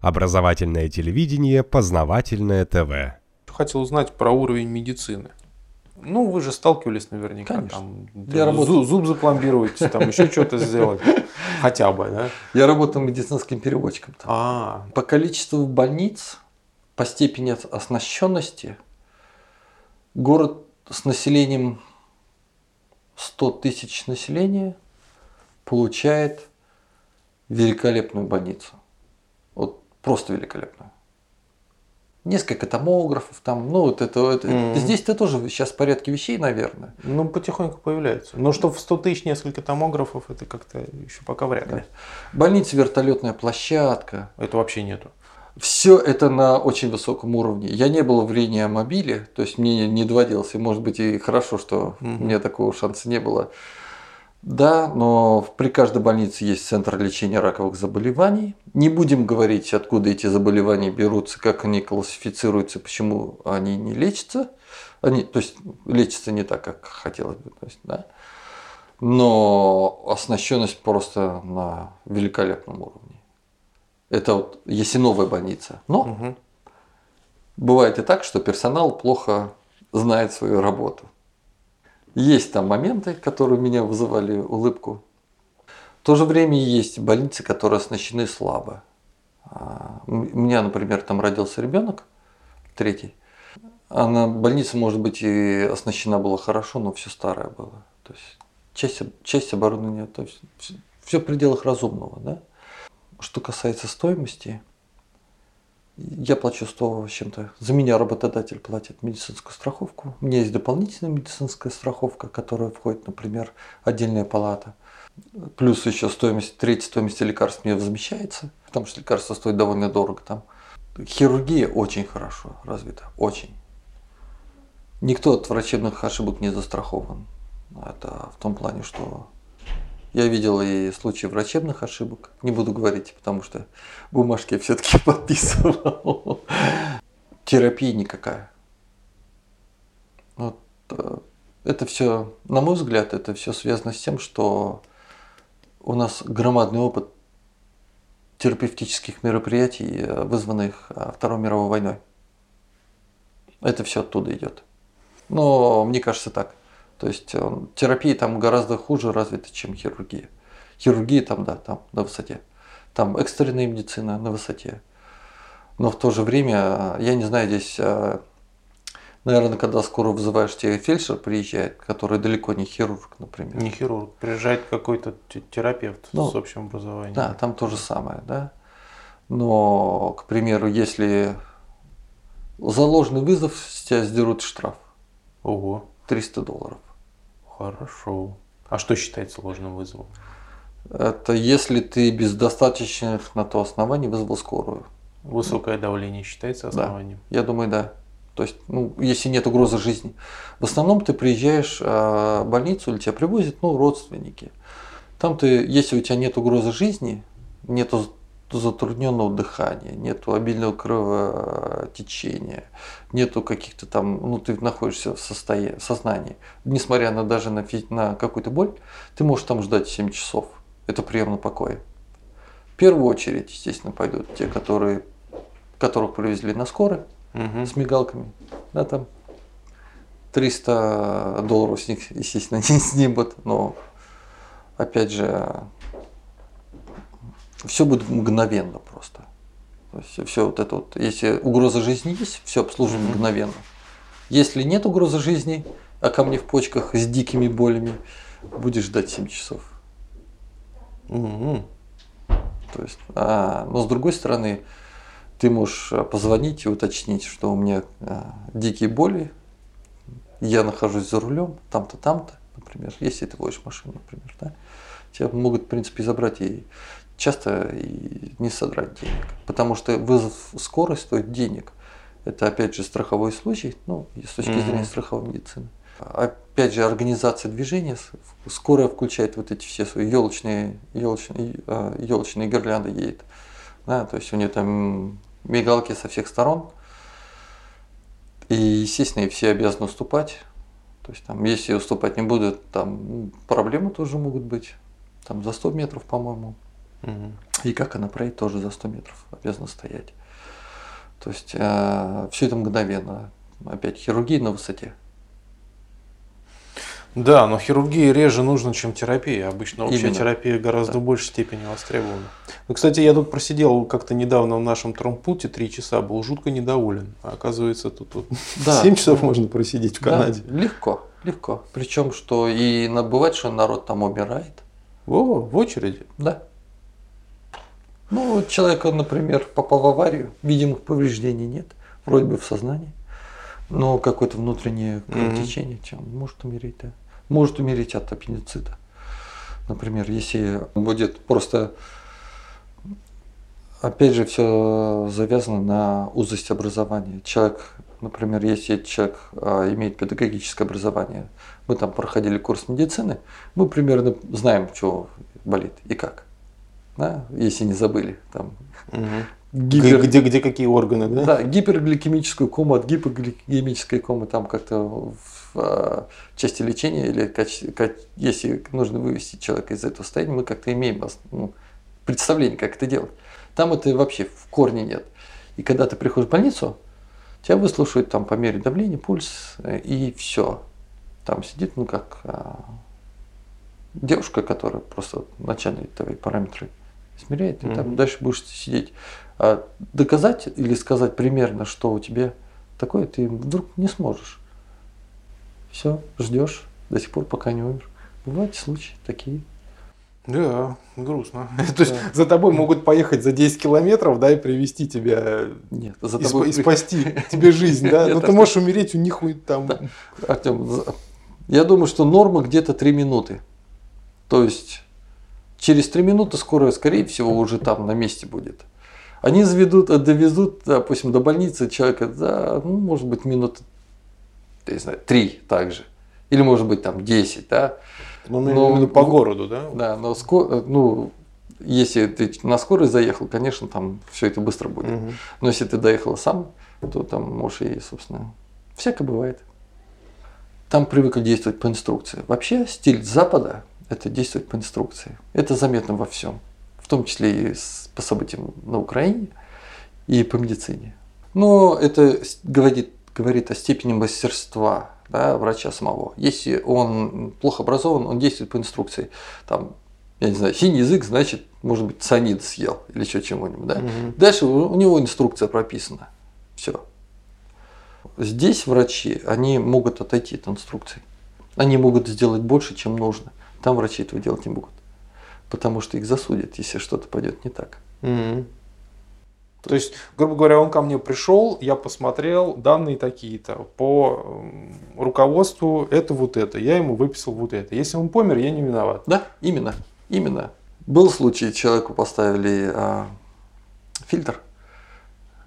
Образовательное телевидение, познавательное ТВ. Хотел узнать про уровень медицины. Ну, вы же сталкивались наверняка. Конечно. Там, Я зуб, работал- зуб запломбировать, там еще что-то сделать. Хотя бы, да? Я работал медицинским переводчиком. там. А, По количеству больниц, по степени ос- оснащенности, город с населением 100 тысяч населения получает великолепную больницу. Просто великолепную. Несколько томографов там, ну вот это, это- Мгм. здесь-то тоже сейчас в порядке вещей, наверное. ну потихоньку появляется. Но что в 100 тысяч несколько томографов, это как-то еще пока вряд ли. Больница, вертолетная площадка, Это вообще нету. Все это на очень высоком уровне. Я не был в реанимобиле, то есть мне не доводилось, и может быть и хорошо, что Мгм. у меня такого шанса не было. Да, но при каждой больнице есть центр лечения раковых заболеваний. Не будем говорить, откуда эти заболевания берутся, как они классифицируются, почему они не лечатся. Они, то есть лечатся не так, как хотелось бы. То есть, да. Но оснащенность просто на великолепном уровне. Это вот если новая больница. Но Мгм. бывает и так, что персонал плохо знает свою работу. Есть там моменты, которые у меня вызывали улыбку. В то же время есть больницы, которые оснащены слабо. А, У меня, например, там родился ребенок, третий. Она, больница, может быть, и оснащена была хорошо, но все старое было. То есть часть, часть оборудования, то есть все в пределах разумного. Да? Что касается стоимости, я плачу 100 с чем-то. За меня работодатель платит медицинскую страховку. У меня есть дополнительная медицинская страховка, которая входит, например, отдельная палата. Плюс еще стоимость, треть стоимости лекарств мне возмещается, потому что лекарства стоят довольно дорого там. Хирургия очень хорошо развита, очень. Никто от врачебных ошибок не застрахован. Это в том плане, что я видел и случаи врачебных ошибок. Не буду говорить, потому что бумажки я все-таки подписывал. Терапия никакая. Вот, э, это все, на мой взгляд, это все связано с тем, что у нас громадный опыт терапевтических мероприятий, э, вызванных э, Второй мировой войной. Это все оттуда идет. Но мне кажется так. То есть э, терапия там гораздо хуже развита, чем хирургия. Хирургия там, да, там на высоте. Там экстренная медицина на высоте. Но в то же время, э, я не знаю, здесь, э, наверное, когда скоро вызываешь, тебе фельдшер приезжает, который далеко не хирург, например. Не хирург, приезжает какой-то те- терапевт Ну, с общим образованием. Да, там то же самое, да. Но, к примеру, если за ложный вызов с тебя сдерут штраф Ого, 300 долларов. Хорошо. А что считается ложным вызовом? Это если ты без достаточных на то оснований вызвал скорую. Высокое давление считается Да. основанием? Я думаю, да. То есть, ну, если нет угрозы жизни. В основном ты приезжаешь э, в больницу или тебя привозят, ну, родственники. Там ты, если у тебя нет угрозы жизни, нету затрудненного дыхания, нету обильного кровотечения, нету каких-то там, ну, ты находишься в, состоя- в сознании. Несмотря на даже на, на какую-то боль, ты можешь там ждать 7 часов. Это прием на покое. В первую очередь, естественно, пойдут те, которые, которых привезли на скорой, Мгм. с мигалками. Да, там 300 долларов с них, естественно, не снимут, но опять же, все будет мгновенно просто. То есть все вот это вот, если угроза жизни есть, все обслуживаем мгновенно. Если нет угрозы жизни, а ко мне в почках с дикими болями, будешь ждать 7 часов. Мгм. То есть, а, но с другой стороны, ты можешь а, позвонить и уточнить, что у меня а, дикие боли, я нахожусь за рулем, там-то, там-то, например, если ты водишь машину, например, да, тебя могут, в принципе, забрать и часто не содрать денег, потому что вызов скорой стоит денег. Это, опять же, страховой случай, ну, с точки Мгм. зрения страховой медицины. Опять же, организация движения, скорая включает вот эти все свои елочные, елочные, елочные гирлянды едет. Да, то есть у нее там мигалки со всех сторон. И, естественно, и все обязаны уступать. То есть там, если уступать не будут, там ну, проблемы тоже могут быть. Там за 100 метров, по-моему. И как она проедет, тоже за 100 метров обязана стоять. То есть все это мгновенно. Опять хирургия на высоте. Да, но хирургия реже нужна, чем терапия. Обычно общая Именно. терапия гораздо Да. большей степени востребована. Ну, кстати, я тут просидел как-то недавно в нашем тромпуте три часа, был жутко недоволен. А оказывается, тут, тут Да. 7 часов можно просидеть в Канаде. Да, легко, легко. Причем, что и бывает, что народ там умирает. Во, в очереди. Да. Ну, вот человек, он, например, попал в аварию, видимых повреждений нет, вроде бы в сознании, но какое-то внутреннее кровотечение, чем может умереть, да. Может умереть от аппендицита. Например, если будет просто, опять же, все завязано на узость образования. Человек, например, если человек а, имеет педагогическое образование, мы там проходили курс медицины, мы примерно знаем, что болит и как. Да? Если не забыли. Там, Мгм. гипер- Где, где какие органы, да? да, гипергликемическую кому от гипогликемической комы там как-то в а, части лечения или каче- ка- если нужно вывести человека из этого состояния, мы как-то имеем ну, представление, как это делать. Там это вообще в корне нет. И когда ты приходишь в больницу, тебя выслушают там по мере давления, пульс э, и все. Там сидит, ну как а, девушка, которая просто начальные твои параметры измеряет, и там Мгм. дальше будешь сидеть. А доказать или сказать примерно, что у тебя такое, ты вдруг не сможешь. Все, ждешь до сих пор, пока не умер. Бывают случаи такие. Да, грустно. То есть Да. за тобой могут поехать за 10 километров, да, и привести тебя, Нет, за и, тобой и спасти тебе жизнь, да? Но ты Артем. можешь умереть у них там. Да. Артем, я думаю, что норма где-то 3 минуты. То есть через 3 минуты скорая, скорее всего, уже там на месте будет. Они заведут, э, довезут, допустим, до больницы человека за, ну, может быть, минут, я не знаю, 3 также. Или, может быть, там 10, да. Ну, Но- именно по городу, да? Да, но ско- ну, если ты на скорость заехал, конечно, там все это быстро будет. Мгм. Но если ты доехал сам, то там можешь и, собственно, всякое бывает. Там привыкли действовать по инструкции. Вообще стиль Запада – это действовать по инструкции. Это заметно во всем, в том числе и по событиям на Украине и по медицине. Но это говорит, говорит о степени мастерства да, врача самого. Если он плохо образован, он действует по инструкции. Там, я не знаю, синий язык, значит, может быть, цианид съел или еще чего-нибудь. Да? Мгм. Дальше у у него инструкция прописана. Все. Здесь врачи, они могут отойти от инструкций. Они могут сделать больше, чем нужно. Там врачи этого делать не могут. Потому что их засудят, если что-то пойдет не так. Мгм. То есть, грубо говоря, он ко мне пришел, я посмотрел, данные такие-то, по м, руководству это вот это, я ему выписал вот это. Если он помер, я не виноват. Да, именно. Именно. Был случай, человеку поставили а, фильтр,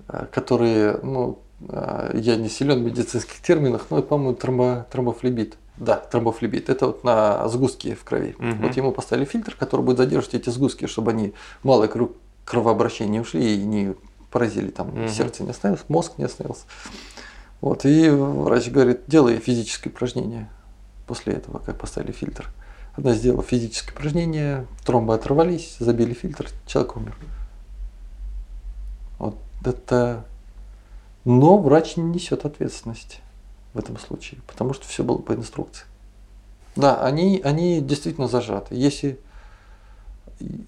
а, который, ну, а, я не силен в медицинских терминах, но, по-моему, тромбо, тромбофлебит. Да, тромбофлебит. Это вот на сгустки в крови. Мгм. Вот ему поставили фильтр, который будет задерживать эти сгустки, чтобы они малое кровообращение не ушли и не поразили, там Мгм. сердце не остановилось, мозг не остановился. Вот, и врач говорит, делай физическое упражнение после этого, как поставили фильтр. Она сделала физическое упражнение, тромбы оторвались, забили фильтр, человек умер. Вот это... Но врач не несет ответственности в этом случае, потому что все было по инструкции. Да, они, они действительно зажаты. Если,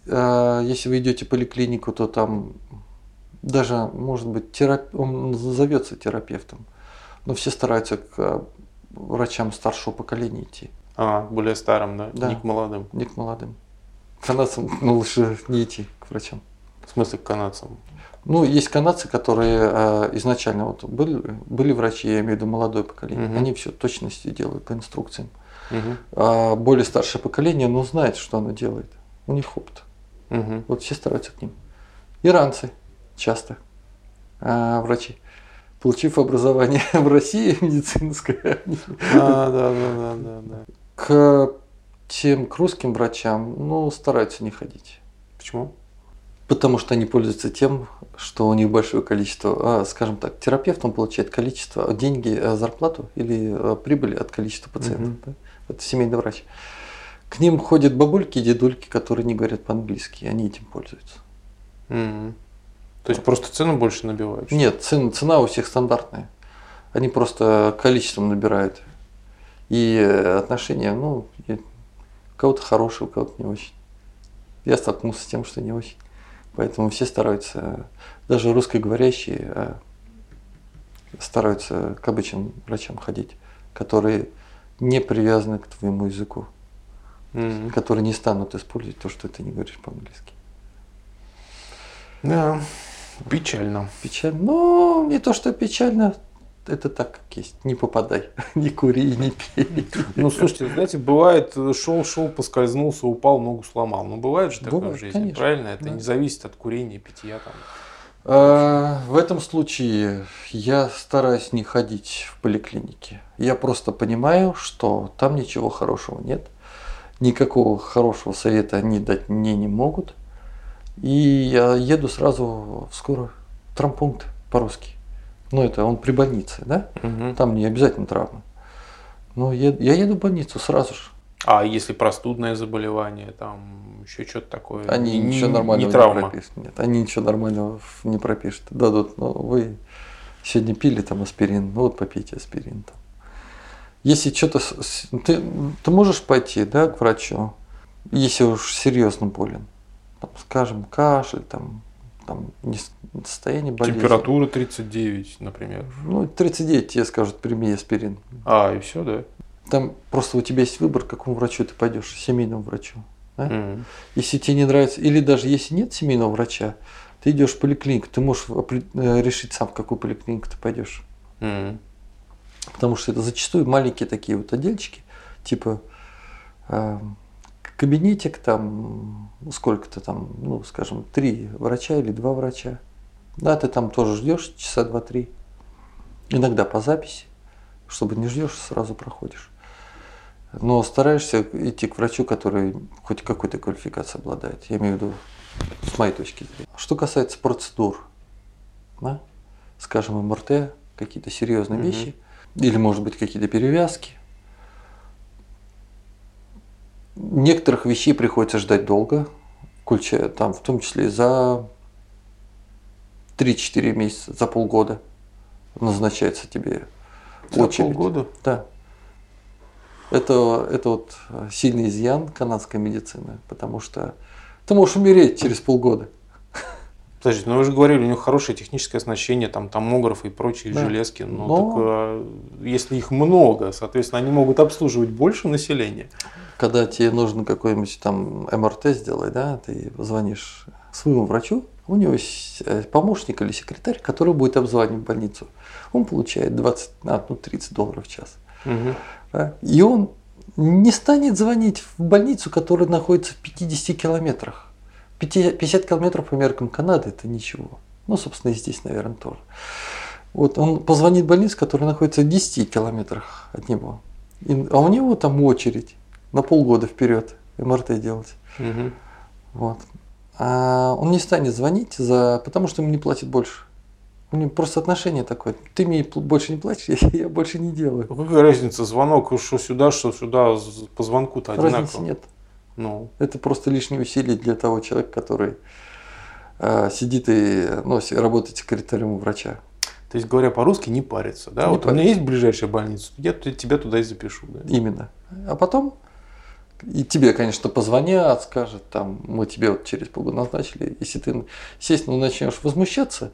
э, если вы идете в поликлинику, то там даже, может быть, терап... он зовется терапевтом, но все стараются к э, врачам старшего поколения идти, А, более старым, да? Да. Не к молодым. не к молодым. Канадцам ну, лучше не идти к врачам. В смысле, к канадцам. Ну, есть канадцы, которые э, изначально вот были, были врачи, я имею в виду молодое поколение, Мгм. они все точности делают по инструкциям. Мгм. А более старшее поколение, ну, знает, что оно делает. У них опыт. Мгм. Вот все стараются к ним. Иранцы часто, а, врачи, получив образование в России медицинское, А, да, да, да, да, да. к тем к русским врачам, ну, стараются не ходить. Почему? Потому что они пользуются тем, что у них большое количество, а, скажем так, терапевт, он получает количество, деньги, а, зарплату или а, прибыль от количества пациентов. Мгм. да. Это семейный врач. К ним ходят бабульки и дедульки, которые не говорят по-английски, и они этим пользуются. Мгм. То есть просто цену больше набивают? Нет, цена, цена у всех стандартная. Они просто количеством набирают. И э, отношения, ну, у кого-то хорошие, у кого-то не очень. Я столкнулся с тем, что не очень. Поэтому все стараются, даже русскоговорящие, э, стараются к обычным врачам ходить, которые не привязаны к твоему языку, Мгм. которые не станут использовать то, что ты не говоришь по-английски. Да, печально. Печально. Ну, не то, что печально, это так, как есть. Не попадай, не кури, не пей. Ну, слушайте, знаете, бывает, шел, шел, поскользнулся, упал, ногу сломал. Ну, бывает же такое Бывает, в жизни, конечно. правильно? Это Да. не зависит от курения, питья там. А, В этом случае я стараюсь не ходить в поликлинике. Я просто понимаю, что там ничего хорошего нет. Никакого хорошего совета они дать мне не могут. И я еду сразу в скорую. Травмпункт по-русски. Ну, это он при больнице, да? Мгм. Там не обязательно травма. Но я, я еду в больницу сразу же. А если простудное заболевание, там еще что-то такое? Они не, ничего не- нормального не не, травма. пропишут. Нет, они ничего нормального не пропишут. Дадут, ну вы сегодня пили там аспирин, ну вот попейте аспирин там. Если что-то, ты, ты можешь пойти, да, к врачу, если уж серьезно болен, там, скажем, кашель, там, там не состояние болезни. Температура 39, например. Ну, 39 тебе скажут, прими аспирин. А, и все, да? Там просто у тебя есть выбор, к какому врачу ты пойдешь, семейному врачу. да? Мгм. Если тебе не нравится, или даже если нет семейного врача, ты идешь в поликлинику, ты можешь э, решить сам, в какую поликлинику ты пойдешь. Мгм. Потому что это зачастую маленькие такие вот отдельчики, типа э, кабинетик там, сколько-то там, ну, скажем, три врача или два врача. Да, ты там тоже ждешь часа два-три. Иногда по записи, чтобы не ждешь, сразу проходишь. Но стараешься идти к врачу, который хоть какой-то квалификацией обладает. Я имею в виду с моей точки зрения. Что касается процедур, да, скажем, МРТ, какие-то серьезные Мгм. вещи, или, может быть, какие-то перевязки. Некоторых вещей приходится ждать долго, включая там, в том числе за 3-4 месяца, за полгода назначается тебе За очередь. полгода? Да. Это, это вот сильный изъян канадской медицины, потому что ты можешь умереть через полгода. Подождите, ну вы же говорили, у них хорошее техническое оснащение, там томографы и прочие Да. железки. Ну, Но- так, а, если их много, соответственно, они могут обслуживать больше населения. Когда тебе нужно какой-нибудь там МРТ сделать, да, ты звонишь своему врачу, у него есть э, помощник или секретарь, который будет обзванивать больницу. Он получает 20, а, ну, 30 долларов в час. Мгм. да. И он не станет звонить в больницу, которая находится в 50 километрах. 50 50 километров по меркам Канады это ничего. Ну, собственно, и здесь, наверное, тоже. Вот он позвонит в больницу, которая находится в 10 километрах от него. И- а у него там очередь на полгода вперед МРТ делать. Мгм. Вот. А он не станет звонить, за... потому что ему не платят больше. У него просто отношение такое. Ты мне больше не платишь, я, я больше не делаю. Ну, Какая разница, звонок, что сюда, что сюда, по звонку-то одинаково. Разницы нет. Ну, Это просто лишние усилия для того человека, который э, сидит и ну, работает секретарем у врача. то есть, говоря по-русски, не париться, да? Не вот у меня париться. есть ближайшая больница, я тебя туда и запишу, да? Именно. А потом и тебе, конечно, позвонят, скажут, там, мы тебе вот через полгода назначили. Если ты, естественно, начнешь возмущаться,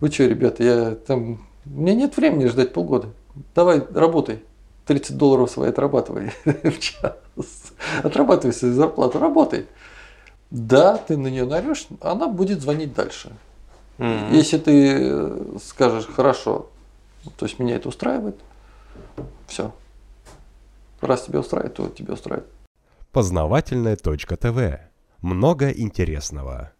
вы что, ребята, я там, у меня нет времени ждать полгода. Давай, работай. 30 долларов свои отрабатывай в час. Отрабатывай свою зарплату, работай. Да, ты на нее нарешь, она будет звонить дальше. Мгм. Если ты э, скажешь, хорошо, то есть меня это устраивает, все. Раз тебя устраивает, то тебя устраивает. Познавательная точка ТВ. Много интересного.